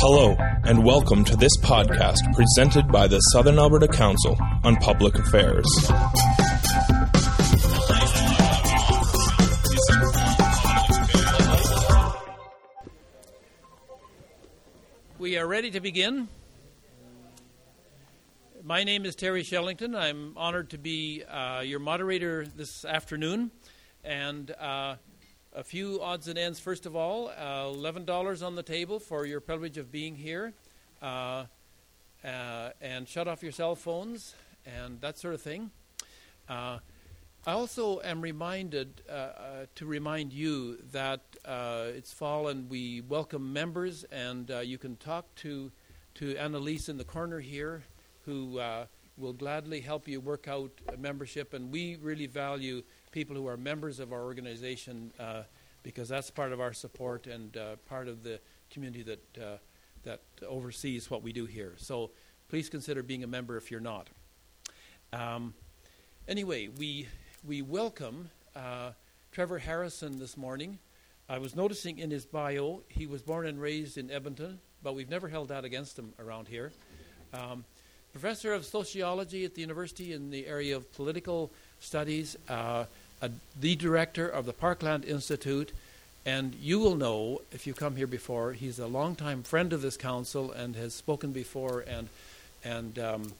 Hello, and welcome to this podcast presented by the Southern Alberta Council on Public Affairs. We are ready to begin. My name is Terry Shellington. I'm honored to be uh, your moderator this afternoon. And uh, a few odds and ends. First of all, uh, $11 on the table for your privilege of being here. Uh, uh, and shut off your cell phones and that sort of thing. Uh, I also am reminded to remind you that it's fall and we welcome members, and you can talk to, to Annalise in the corner here who uh, will gladly help you work out membership. And we really value people who are members of our organization uh, because that's part of our support and uh, part of the community that, uh, that oversees what we do here. So please consider being a member if you're not. Um, anyway, we, we welcome uh, Trevor Harrison this morning. I was noticing in his bio he was born and raised in Edmonton, but we've never held that against him around here. Um, professor of sociology at the university in the area of political studies, uh, a, the director of the Parkland Institute, and you will know if you come here before. He's a longtime friend of this council and has spoken before and and um,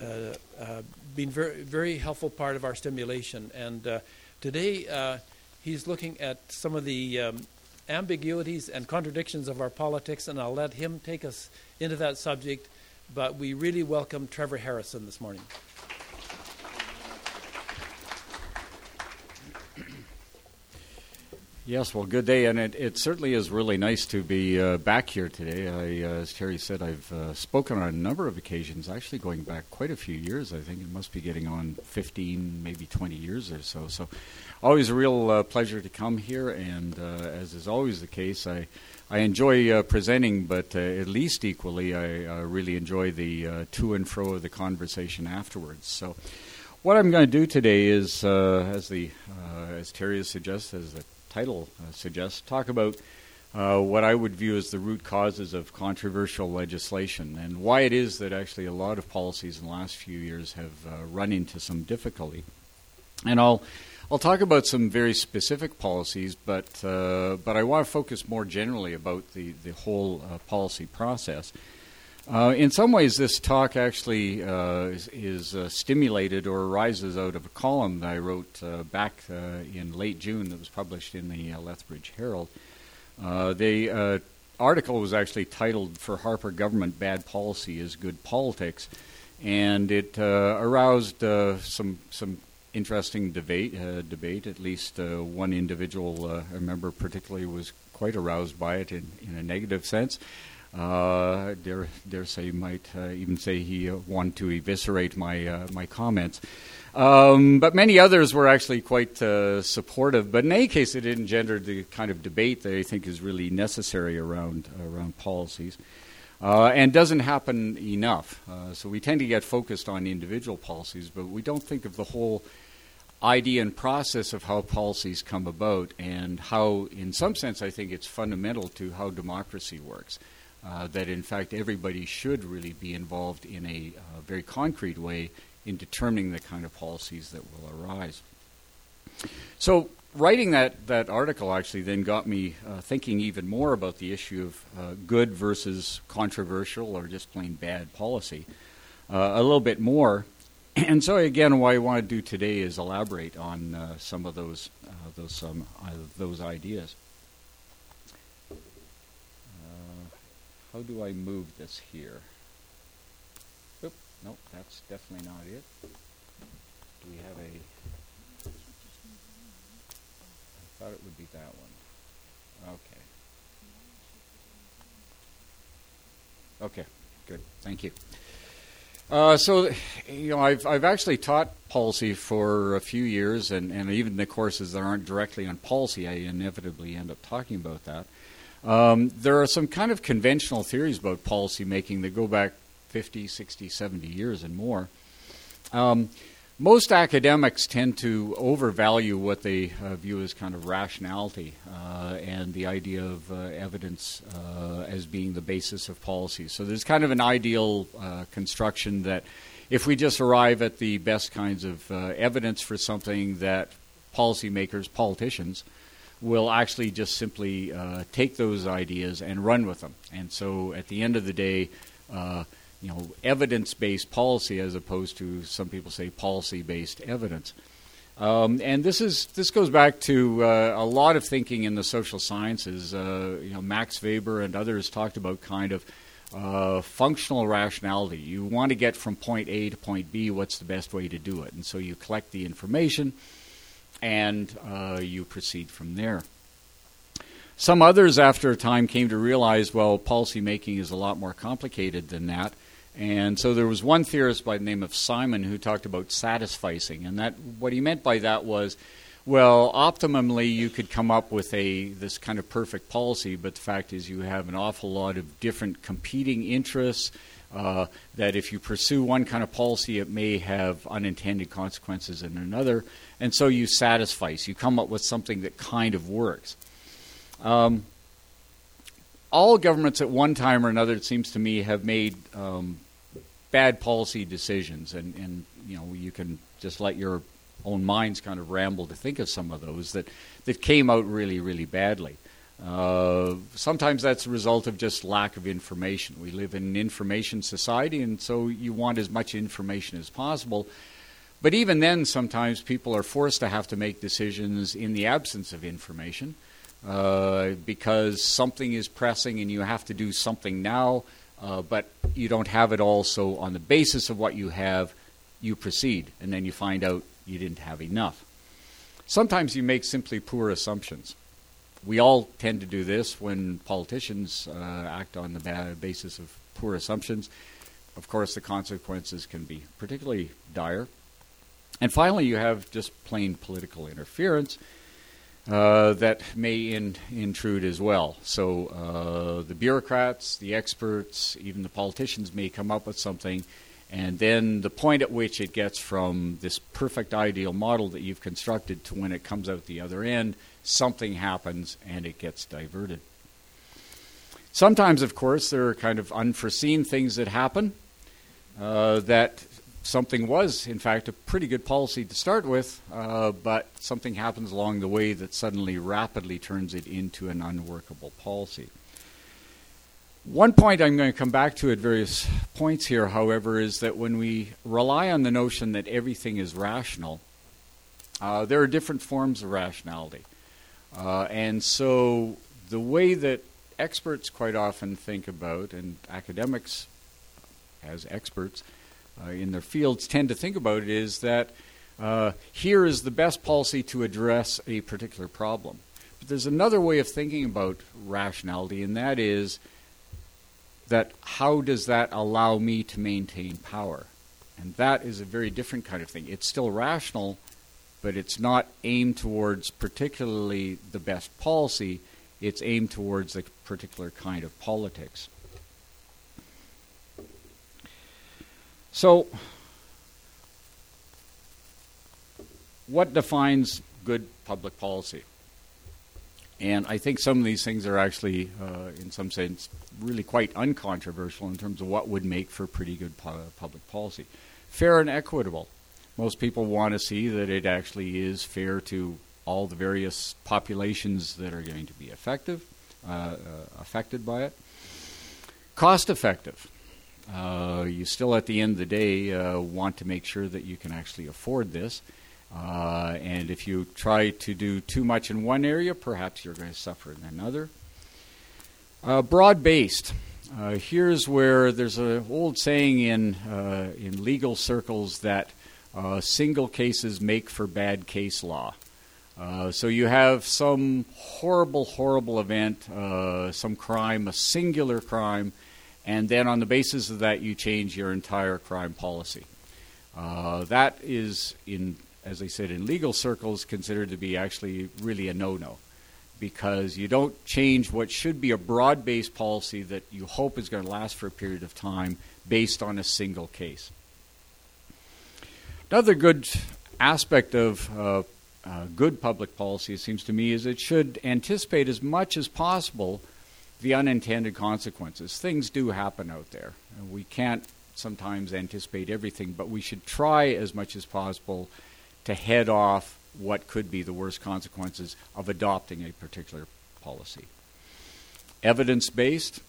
uh, uh, been very very helpful part of our stimulation. And uh, today uh, he's looking at some of the um, ambiguities and contradictions of our politics, and I'll let him take us into that subject but we really welcome Trevor Harrison this morning. Yes, well, good day, and it, it certainly is really nice to be uh, back here today. I, uh, as Terry said, I've uh, spoken on a number of occasions, actually going back quite a few years. I think it must be getting on 15, maybe 20 years or so. So, always a real uh, pleasure to come here, and uh, as is always the case, I I enjoy uh, presenting, but uh, at least equally, I uh, really enjoy the uh, to and fro of the conversation afterwards. So, what I'm going to do today is, uh, as the uh, as Terry suggests, as the title suggests, talk about what I would view as the root causes of controversial legislation and why it is that actually a lot of policies in the last few years have run into some difficulty. And I'll I'll talk about some very specific policies, but uh, but I want to focus more generally about the the whole uh, policy process. Uh, in some ways, this talk actually uh, is, is uh, stimulated or arises out of a column that I wrote uh, back in late June that was published in the Lethbridge Herald. the article was actually titled "For Harper Government, Bad Policy is Good Politics." and it uh, aroused uh, some some interesting debate. Uh, debate. At least uh, one individual uh, I remember particularly was quite aroused by it in, in a negative sense. Uh, dare dare say might uh, even say he uh, wanted to eviscerate my my comments. Um, but many others were actually quite supportive. But in any case, it engendered the kind of debate that I think is really necessary around around policies. Uh, and doesn't happen enough. Uh, so we tend to get focused on individual policies, but we don't think of the whole idea and process of how policies come about and how, in some sense, I think it's fundamental to how democracy works. Uh, that in fact everybody should really be involved in a uh, very concrete way in determining the kind of policies that will arise. So, writing that, that article actually then got me uh, thinking even more about the issue of uh, good versus controversial or just plain bad policy uh, a little bit more and so again, what I want to do today is elaborate on uh, some of those uh, those um, uh, those ideas. How do I move this here? Oop, nope, that's definitely not it. Do we have a? I thought it would be that one. Okay. Okay, good. Thank you. Uh, so, you know, I've, I've actually taught policy for a few years, and, and even the courses that aren't directly on policy, I inevitably end up talking about that. Um, there are some kind of conventional theories about policy making that go back 50, 60, 70 years and more. Um, most academics tend to overvalue what they uh, view as kind of rationality uh, and the idea of uh, evidence uh, as being the basis of policy. So there's kind of an ideal uh, construction that if we just arrive at the best kinds of uh, evidence for something, that policymakers, politicians, will actually just simply take those ideas and run with them. And so at the end of the day, you know, evidence-based policy as opposed to some people say policy-based evidence. Um, and this is this goes back to uh, a lot of thinking in the social sciences. Uh, you know, Max Weber and others talked about kind of uh, functional rationality. You want to get from point A to point B. What's the best way to do it? And so you collect the information, and uh, you proceed from there. Some others, after a time, came to realize, well, policy making is a lot more complicated than that. And so there was one theorist by the name of Simon who talked about satisficing, and that what he meant by that was, well, optimally you could come up with a this kind of perfect policy, but the fact is you have an awful lot of different competing interests. Uh, that if you pursue one kind of policy, it may have unintended consequences in another, and so you satisfice. You come up with something that kind of works. Um, all governments at one time or another, it seems to me, have made um, bad policy decisions, and, and you know you can just let your own minds kind of ramble to think of some of those that that came out really, really badly. Uh, sometimes that's a result of just lack of information. We live in an information society, and so you want as much information as possible. But even then, sometimes people are forced to have to make decisions in the absence of information uh, because something is pressing and you have to do something now, uh, but you don't have it all. So, on the basis of what you have, you proceed, and then you find out you didn't have enough. Sometimes you make simply poor assumptions. We all tend to do this when politicians uh, act on the basis of poor assumptions. Of course, the consequences can be particularly dire. And finally, you have just plain political interference uh, that may in, intrude as well. So uh, the bureaucrats, the experts, even the politicians may come up with something, and then the point at which it gets from this perfect ideal model that you've constructed to when it comes out the other end, something happens and it gets diverted. Sometimes, of course, there are kind of unforeseen things that happen uh, that something was, in fact, a pretty good policy to start with, uh, but something happens along the way that suddenly rapidly turns it into an unworkable policy. One point I'm going to come back to at various points here, however, is that when we rely on the notion that everything is rational, uh, there are different forms of rationality. Uh, and so the way that experts quite often think about, and academics as experts, uh, in their fields tend to think about it is that uh, here is the best policy to address a particular problem. But there's another way of thinking about rationality, and that is that how does that allow me to maintain power? And that is a very different kind of thing. It's still rational, but it's not aimed towards particularly the best policy, it's aimed towards a particular kind of politics. So, what defines good public policy? And I think some of these things are actually, uh, in some sense, really quite uncontroversial in terms of what would make for pretty good pu- public policy. Fair and equitable. Most people want to see that it actually is fair to all the various populations that are going to be effective, uh, uh, affected by it. Cost effective. Uh, you still, at the end of the day, uh, want to make sure that you can actually afford this. Uh, and if you try to do too much in one area, perhaps you're going to suffer in another. Uh, broad based. Uh, here's where there's an old saying in, uh, in legal circles that single cases make for bad case law. so you have some horrible, horrible event, some crime, a singular crime, and then on the basis of that, you change your entire crime policy. Uh, that is, in as I said, in legal circles, considered to be actually really a no-no, because you don't change what should be a broad-based policy that you hope is going to last for a period of time based on a single case. Another good aspect of uh, uh, good public policy, it seems to me, is it should anticipate as much as possible the unintended consequences. Things do happen out there. We can't sometimes anticipate everything, but we should try as much as possible to head off what could be the worst consequences of adopting a particular policy. Evidence based,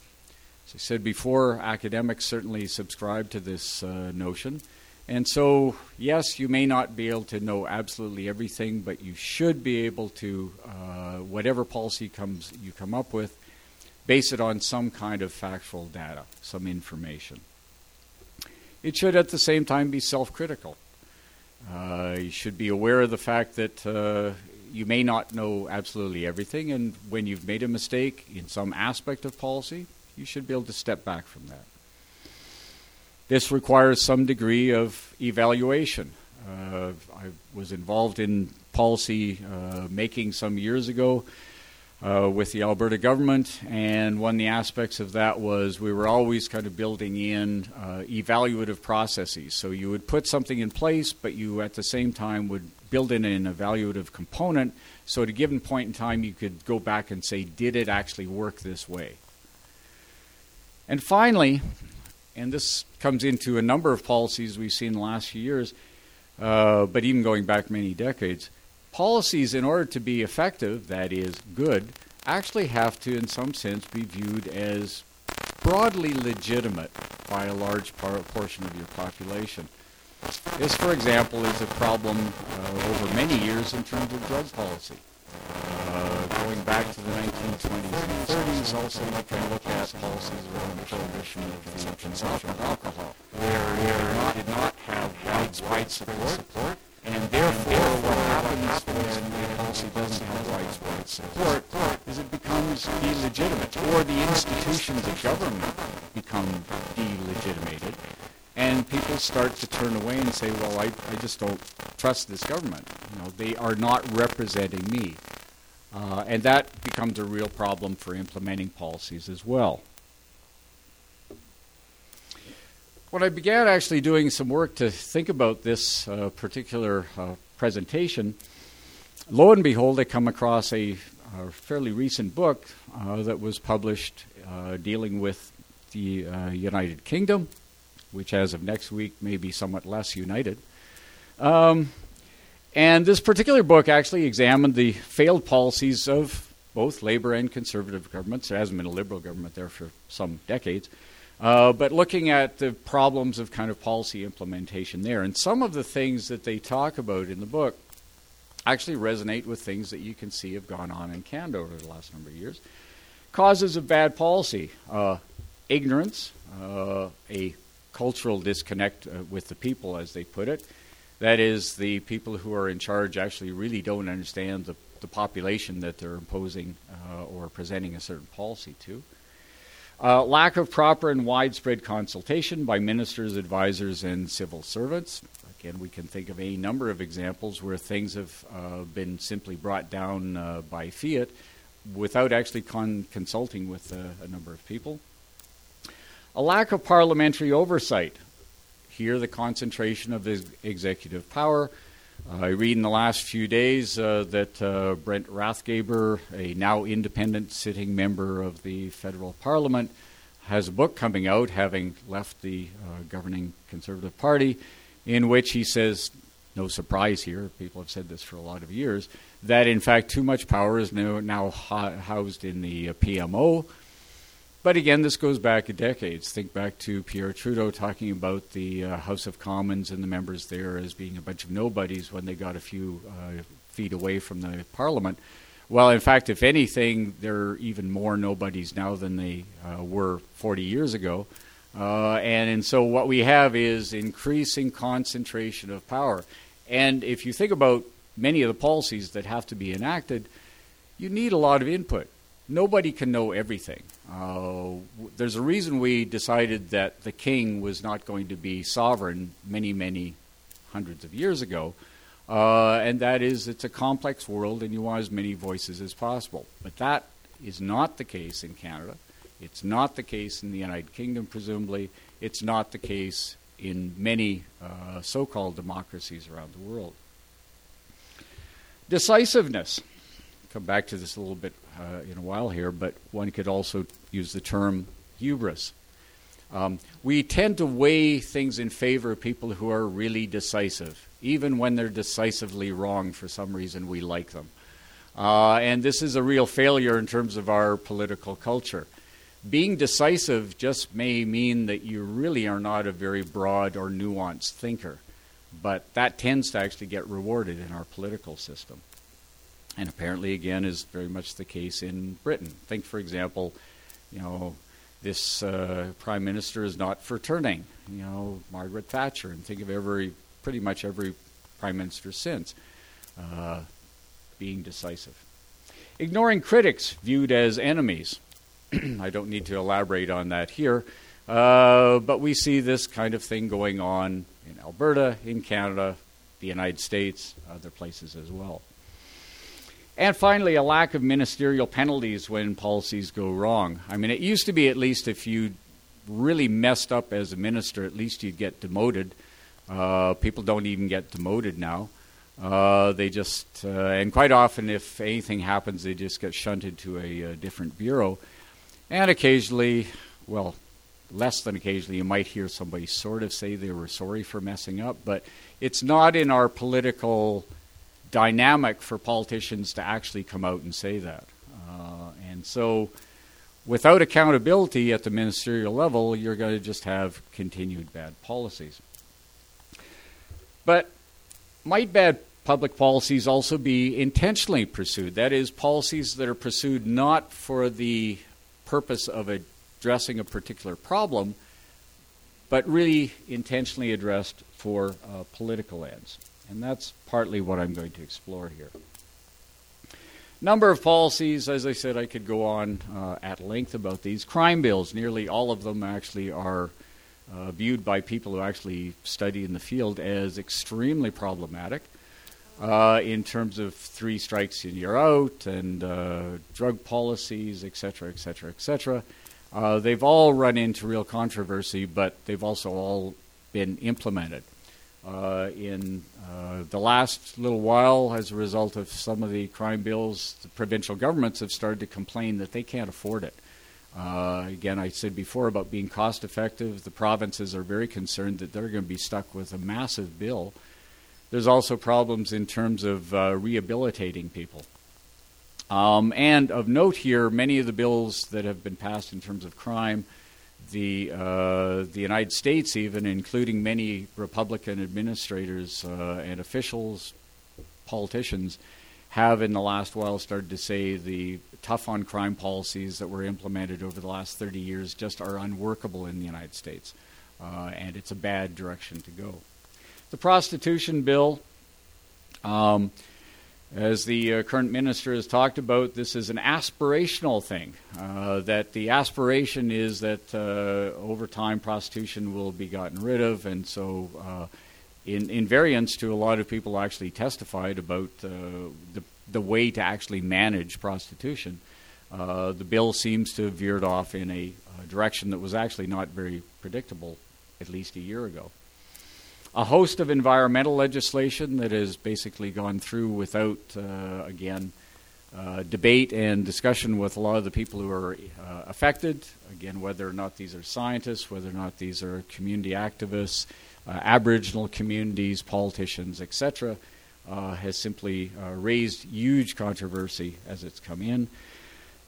as I said before, academics certainly subscribe to this uh, notion. And so, yes, you may not be able to know absolutely everything, but you should be able to, uh, whatever policy comes you come up with, base it on some kind of factual data, some information. It should at the same time be self critical. Uh, you should be aware of the fact that uh, you may not know absolutely everything, and when you've made a mistake in some aspect of policy, you should be able to step back from that. This requires some degree of evaluation. Uh, I was involved in policy uh, making some years ago uh, with the Alberta government, and one of the aspects of that was we were always kind of building in uh, evaluative processes. So you would put something in place, but you at the same time would build in an evaluative component. So at a given point in time, you could go back and say, did it actually work this way? And finally, and this comes into a number of policies we've seen in the last few years, uh, but even going back many decades policies, in order to be effective, that is, good, actually have to, in some sense, be viewed as broadly legitimate by a large portion of your population. This, for example, is a problem uh, over many years in terms of drug policy. Uh, going back to the 1920s and 30s, also you can look at policies around the prohibition of the consumption of alcohol, where, it did not have widespread support therefore, what happens when a policy doesn't have widespread support is it becomes illegitimate, or the institutions of government become delegitimated, and people start to turn away and say, well, I, I just don't trust this government. You know, they are not representing me. Uh, and that becomes a real problem for implementing policies as well. When I began actually doing some work to think about this uh, particular uh, presentation, lo and behold, I come across a, a fairly recent book uh, that was published uh, dealing with the uh, United Kingdom, which as of next week may be somewhat less united. Um, and this particular book actually examined the failed policies of both Labour and Conservative governments. There hasn't been a Liberal government there for some decades. Uh, but looking at the problems of kind of policy implementation there, and some of the things that they talk about in the book actually resonate with things that you can see have gone on in Canada over the last number of years. Causes of bad policy uh, ignorance, uh, a cultural disconnect uh, with the people, as they put it. That is, the people who are in charge actually really don't understand the, the population that they're imposing uh, or presenting a certain policy to. Uh, lack of proper and widespread consultation by ministers, advisors, and civil servants. Again, we can think of a number of examples where things have uh, been simply brought down uh, by fiat without actually con- consulting with uh, a number of people. A lack of parliamentary oversight. Here, the concentration of ex- executive power I read in the last few days uh, that uh, Brent Rathgeber, a now independent sitting member of the federal parliament, has a book coming out, having left the uh, governing Conservative Party, in which he says, no surprise here, people have said this for a lot of years, that in fact too much power is now, now housed in the PMO but again, this goes back decades. Think back to Pierre Trudeau talking about the uh, House of Commons and the members there as being a bunch of nobodies when they got a few uh, feet away from the Parliament. Well, in fact, if anything, they're even more nobodies now than they uh, were 40 years ago. Uh, and, and so what we have is increasing concentration of power. And if you think about many of the policies that have to be enacted, you need a lot of input nobody can know everything. Uh, there's a reason we decided that the king was not going to be sovereign many, many hundreds of years ago, uh, and that is it's a complex world and you want as many voices as possible. But that is not the case in Canada. It's not the case in the United Kingdom, presumably. It's not the case in many uh, so called democracies around the world. Decisiveness. Come back to this a little bit uh, in a while here, but one could also use the term hubris. Um, we tend to weigh things in favor of people who are really decisive. Even when they're decisively wrong, for some reason, we like them. Uh, and this is a real failure in terms of our political culture. Being decisive just may mean that you really are not a very broad or nuanced thinker, but that tends to actually get rewarded in our political system. And apparently, again, is very much the case in Britain. Think, for example, you know, this uh, prime minister is not for turning. You know, Margaret Thatcher, and think of every, pretty much every prime minister since, uh, being decisive. Ignoring critics viewed as enemies. I don't need to elaborate on that here, uh, but we see this kind of thing going on in Alberta, in Canada, the United States, other places as well. And finally, a lack of ministerial penalties when policies go wrong. I mean, it used to be at least if you really messed up as a minister, at least you'd get demoted. Uh, people don't even get demoted now. Uh, they just, uh, and quite often, if anything happens, they just get shunted to a, a, different bureau. And occasionally, well, less than occasionally, you might hear somebody sort of say they were sorry for messing up, but it's not in our political dynamic for politicians to actually come out and say that. Uh, and so, without accountability at the ministerial level, you're going to just have continued bad policies. But might bad public policies also be intentionally pursued? That is, policies that are pursued not for the purpose of addressing a particular problem, but really intentionally addressed for uh, political ends. And that's partly what I'm going to explore here. Number of policies, as I said, I could go on uh, at length about these. Crime bills, nearly all of them actually are uh, viewed by people who actually study in the field as extremely problematic uh, in terms of three strikes and you're out and uh, drug policies, et cetera, et cetera, et cetera. Uh, they've all run into real controversy, but they've also all been implemented. Uh, in uh, the last little while, as a result of some of the crime bills, the provincial governments have started to complain that they can't afford it. Uh, again, I said before about being cost effective. The provinces are very concerned that they're going to be stuck with a massive bill. There's also problems in terms of uh, rehabilitating people. Um, and of note here, many of the bills that have been passed in terms of crime the uh, the United States, even including many Republican administrators uh, and officials, politicians, have in the last while started to say the tough on crime policies that were implemented over the last 30 years just are unworkable in the United States, uh, and it's a bad direction to go. The prostitution bill. Um, as the uh, current minister has talked about, this is an aspirational thing. Uh, that the aspiration is that uh, over time prostitution will be gotten rid of, and so uh, in, in variance to a lot of people actually testified about uh, the, the way to actually manage prostitution, uh, the bill seems to have veered off in a, a direction that was actually not very predictable at least a year ago a host of environmental legislation that has basically gone through without, uh, again, uh, debate and discussion with a lot of the people who are uh, affected. Again, whether or not these are scientists, whether or not these are community activists, uh, Aboriginal communities, politicians, etc., uh, has simply uh, raised huge controversy as it's come in.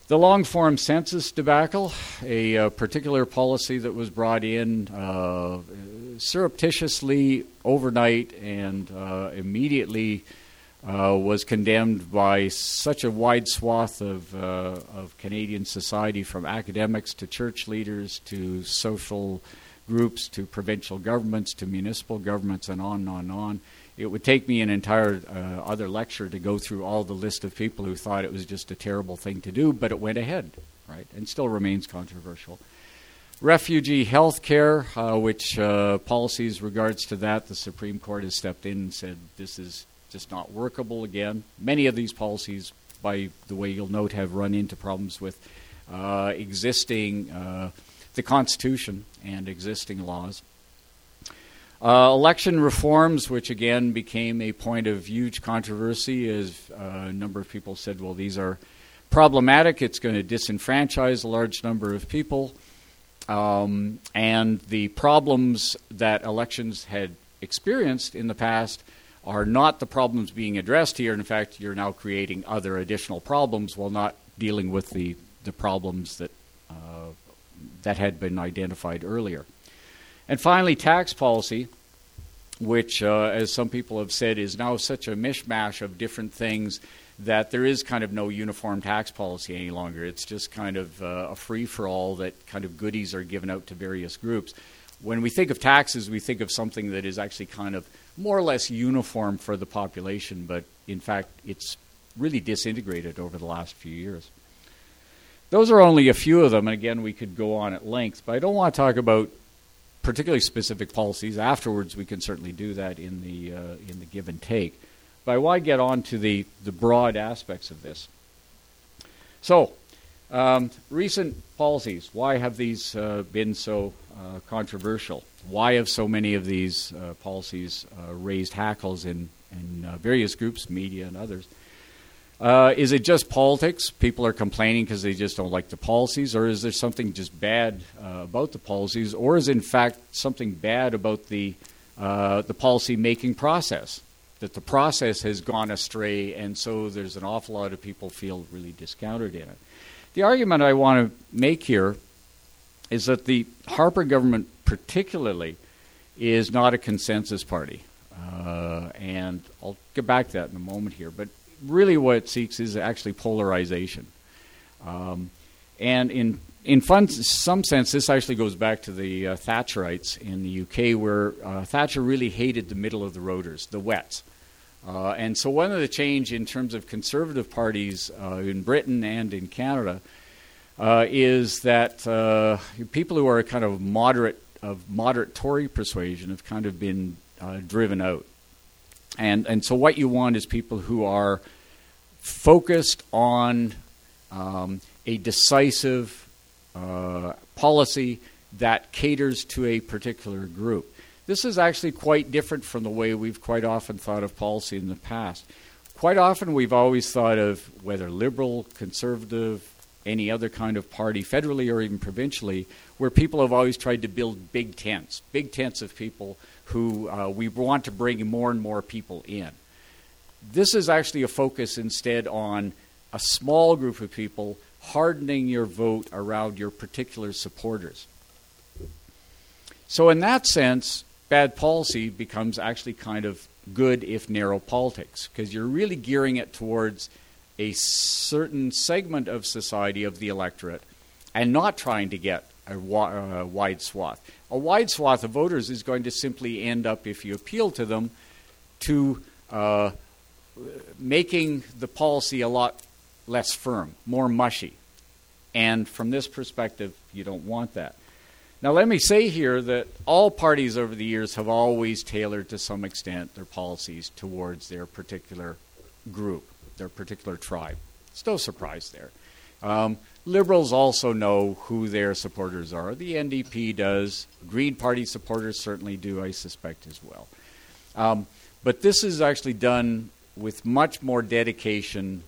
The long form census debacle, a, a, particular policy that was brought in uh, surreptitiously overnight and uh, immediately uh, was condemned by such a wide swath of, uh, of Canadian society, from academics to church leaders to social groups to provincial governments to municipal governments, and on and on and on it would take me an entire uh, other lecture to go through all the list of people who thought it was just a terrible thing to do, but it went ahead, right, and still remains controversial. Refugee health care, uh, which uh, policies regards to that, the Supreme Court has stepped in and said this is just not workable again. Many of these policies, by the way you'll note, have run into problems with uh, existing, uh, the Constitution and existing laws. Uh, election reforms, which again became a point of huge controversy, as uh, a number of people said, well, these are problematic. It's going to disenfranchise a large number of people. Um, and the problems that elections had experienced in the past are not the problems being addressed here. In fact, you're now creating other additional problems while not dealing with the, the problems that, uh, that had been identified earlier. And finally, tax policy, which, uh, as some people have said, is now such a mishmash of different things that there is kind of no uniform tax policy any longer. It's just kind of uh, a free for all that kind of goodies are given out to various groups. When we think of taxes, we think of something that is actually kind of more or less uniform for the population, but in fact, it's really disintegrated over the last few years. Those are only a few of them, and again, we could go on at length, but I don't want to talk about particularly specific policies. Afterwards, we can certainly do that in the, uh, in the give and take. But I want to get on to the, the broad aspects of this. So, um, recent policies. Why have these uh, been so uh, controversial? Why have so many of these uh, policies uh, raised hackles in, in uh, various groups, media and others? Uh, is it just politics? People are complaining because they just don't like the policies, or is there something just bad about the policies, or is in fact something bad about the the policy making process? that the process has gone astray, and so there's an awful lot of people feel really discounted in it. The argument I want to make here is that the Harper government, particularly, is not a consensus party. Uh, and I'll get back to that in a moment here. But really, what it seeks is actually polarization. Um, and in in fun, some sense, this actually goes back to the uh, Thatcherites in the UK, where uh, Thatcher really hated the middle of the roaders, the wets. Uh, and so, one of the change in terms of conservative parties uh, in Britain and in Canada uh, is that uh, people who are kind of moderate of moderate Tory persuasion have kind of been driven out. And and so, what you want is people who are focused on um, a decisive uh, policy that caters to a particular group. This is actually quite different from the way we've quite often thought of policy in the past. Quite often, we've always thought of whether liberal, conservative, any other kind of party, federally or even provincially, where people have always tried to build big tents, big tents of people who uh, we want to bring more and more people in. This is actually a focus instead on a small group of people hardening your vote around your particular supporters. So, in that sense, bad policy becomes actually kind of good if narrow politics because you're really gearing it towards a certain segment of society of the electorate and not trying to get a, wa- a wide swath. A wide swath of voters is going to simply end up, if you appeal to them, to uh, making the policy a lot less firm, more mushy. And from this perspective, you don't want that. Now, let me say here that all parties over the years have always tailored to some extent their policies towards their particular group, their particular tribe. It's no surprise there. Um, liberals also know who their supporters are. The NDP does. Green Party supporters certainly do, I suspect, as well. Um, but this is actually done with much more dedication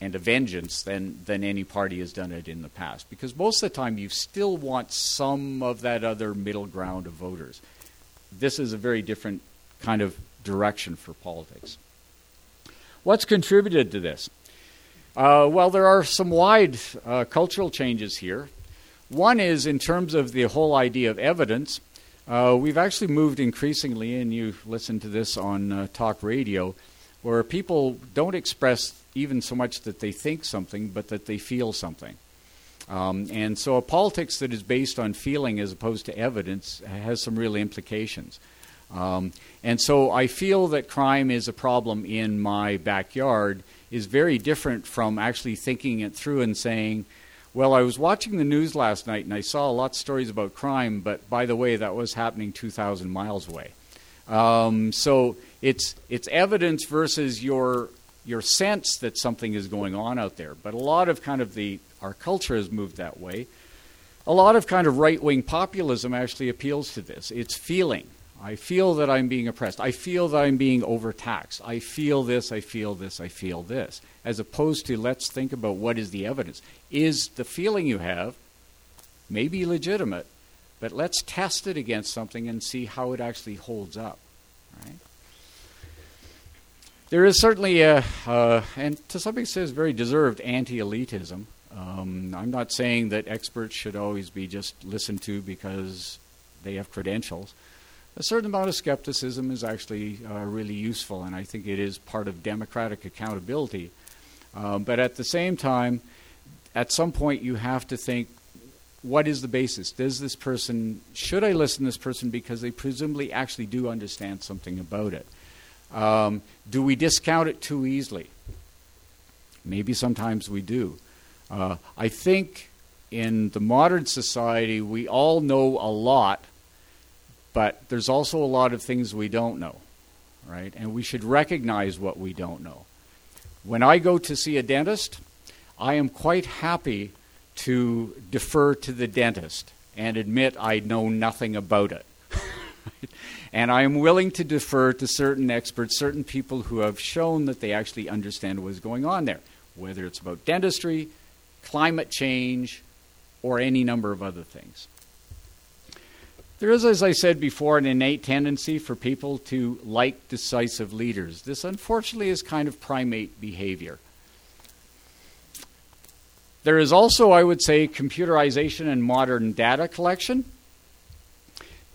and a vengeance than, than any party has done it in the past. Because most of the time, you still want some of that other middle ground of voters. This is a very different kind of direction for politics. What's contributed to this? Uh, well, there are some wide uh, cultural changes here. One is in terms of the whole idea of evidence. Uh, we've actually moved increasingly, and you listen to this on uh, talk radio, where people don't express even so much that they think something, but that they feel something. Um, and so a politics that is based on feeling as opposed to evidence has some real implications. Um, and so I feel that crime is a problem in my backyard is very different from actually thinking it through and saying, well, I was watching the news last night and I saw a lot of stories about crime, but by the way, that was happening 2,000 miles away. Um, so it's it's evidence versus your your sense that something is going on out there. But a lot of kind of the our culture has moved that way. A lot of kind of right wing populism actually appeals to this. It's feeling. I feel that I'm being oppressed. I feel that I'm being overtaxed. I feel this, I feel this, I feel this. As opposed to let's think about what is the evidence. Is the feeling you have maybe legitimate, but let's test it against something and see how it actually holds up. Right? There is certainly a, uh, and to some extent, very deserved anti-elitism. Um, I'm not saying that experts should always be just listened to because they have credentials. A certain amount of skepticism is actually uh, really useful, and I think it is part of democratic accountability. Um, but at the same time, at some point, you have to think what is the basis? Does this person, should I listen to this person because they presumably actually do understand something about it? Um, do we discount it too easily? Maybe sometimes we do. Uh, I think in the modern society, we all know a lot, but there's also a lot of things we don't know, right? And we should recognize what we don't know. When I go to see a dentist, I am quite happy to defer to the dentist and admit I know nothing about it. and I am willing to defer to certain experts, certain people who have shown that they actually understand what is going on there, whether it's about dentistry, climate change, or any number of other things. There is, as I said before, an innate tendency for people to like decisive leaders. This, unfortunately, is kind of primate behavior. There is also, I would say, computerization and modern data collection.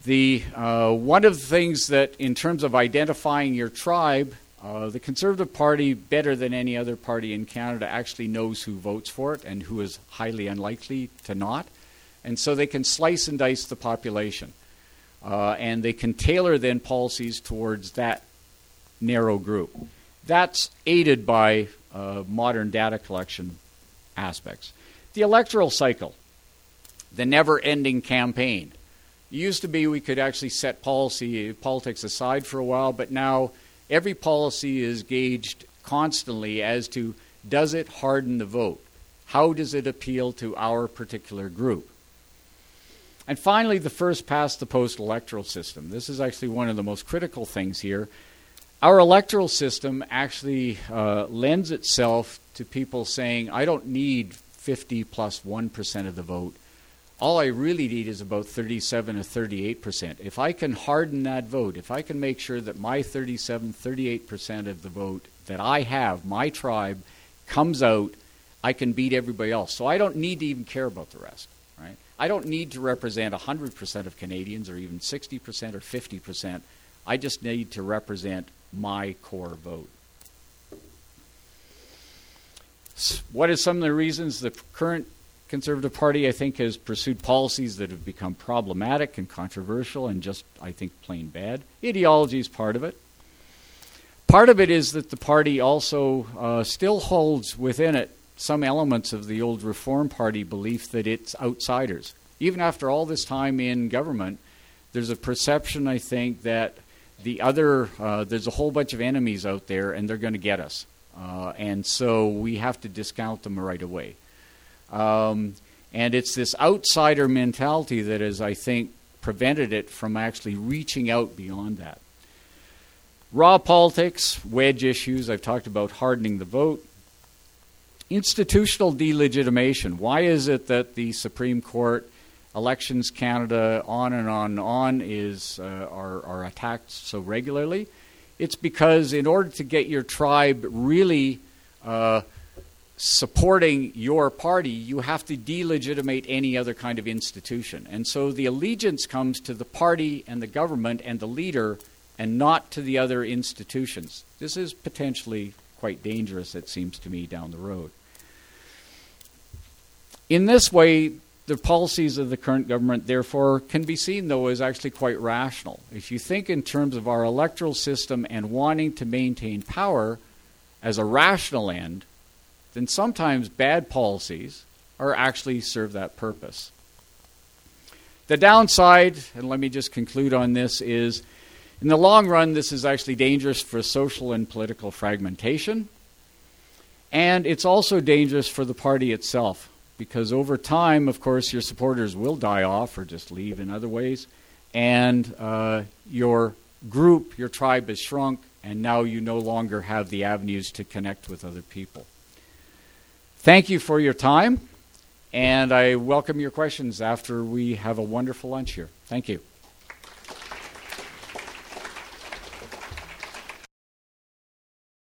The, uh, one of the things that, in terms of identifying your tribe, uh, the Conservative Party, better than any other party in Canada, actually knows who votes for it and who is highly unlikely to not. And so they can slice and dice the population. Uh, and they can tailor then policies towards that narrow group. That's aided by uh, modern data collection aspects. The electoral cycle, the never ending campaign. It used to be we could actually set policy, politics aside for a while, but now every policy is gauged constantly as to does it harden the vote? How does it appeal to our particular group? And finally, the first past the post electoral system. This is actually one of the most critical things here. Our electoral system actually uh, lends itself to people saying, I don't need 50 plus 1 of the vote. All I really need is about 37 or 38%. If I can harden that vote, if I can make sure that my 37, 38% of the vote that I have, my tribe, comes out, I can beat everybody else. So I don't need to even care about the rest, right? I don't need to represent 100% of Canadians or even 60% or 50%. I just need to represent my core vote. What are some of the reasons the current Conservative Party, I think, has pursued policies that have become problematic and controversial and just, I think, plain bad? Ideology is part of it. Part of it is that the party also uh, still holds within it some elements of the old Reform Party belief that it's outsiders. Even after all this time in government, there's a perception, I think, that the other, uh, there's a whole bunch of enemies out there and they're going to get us. Uh, and so we have to discount them right away. Um, and it's this outsider mentality that has, I think, prevented it from actually reaching out beyond that. Raw politics, wedge issues, I've talked about hardening the vote. Institutional delegitimation. Why is it that the Supreme Court, Elections Canada, on and on and on, is, uh, are, are attacked so regularly? It's because in order to get your tribe really uh, supporting your party, you have to delegitimate any other kind of institution. And so the allegiance comes to the party and the government and the leader and not to the other institutions. This is potentially quite dangerous, it seems to me, down the road. In this way, the policies of the current government, therefore, can be seen, though, as actually quite rational. If you think in terms of our electoral system and wanting to maintain power as a rational end, then sometimes bad policies are actually serve that purpose. The downside, and let me just conclude on this, is in the long run, this is actually dangerous for social and political fragmentation. And it's also dangerous for the party itself because over time, of course, your supporters will die off or just leave in other ways. and uh, your group, your tribe has shrunk, and now you no longer have the avenues to connect with other people. Thank you for your time, and I welcome your questions after we have a wonderful lunch here. Thank you.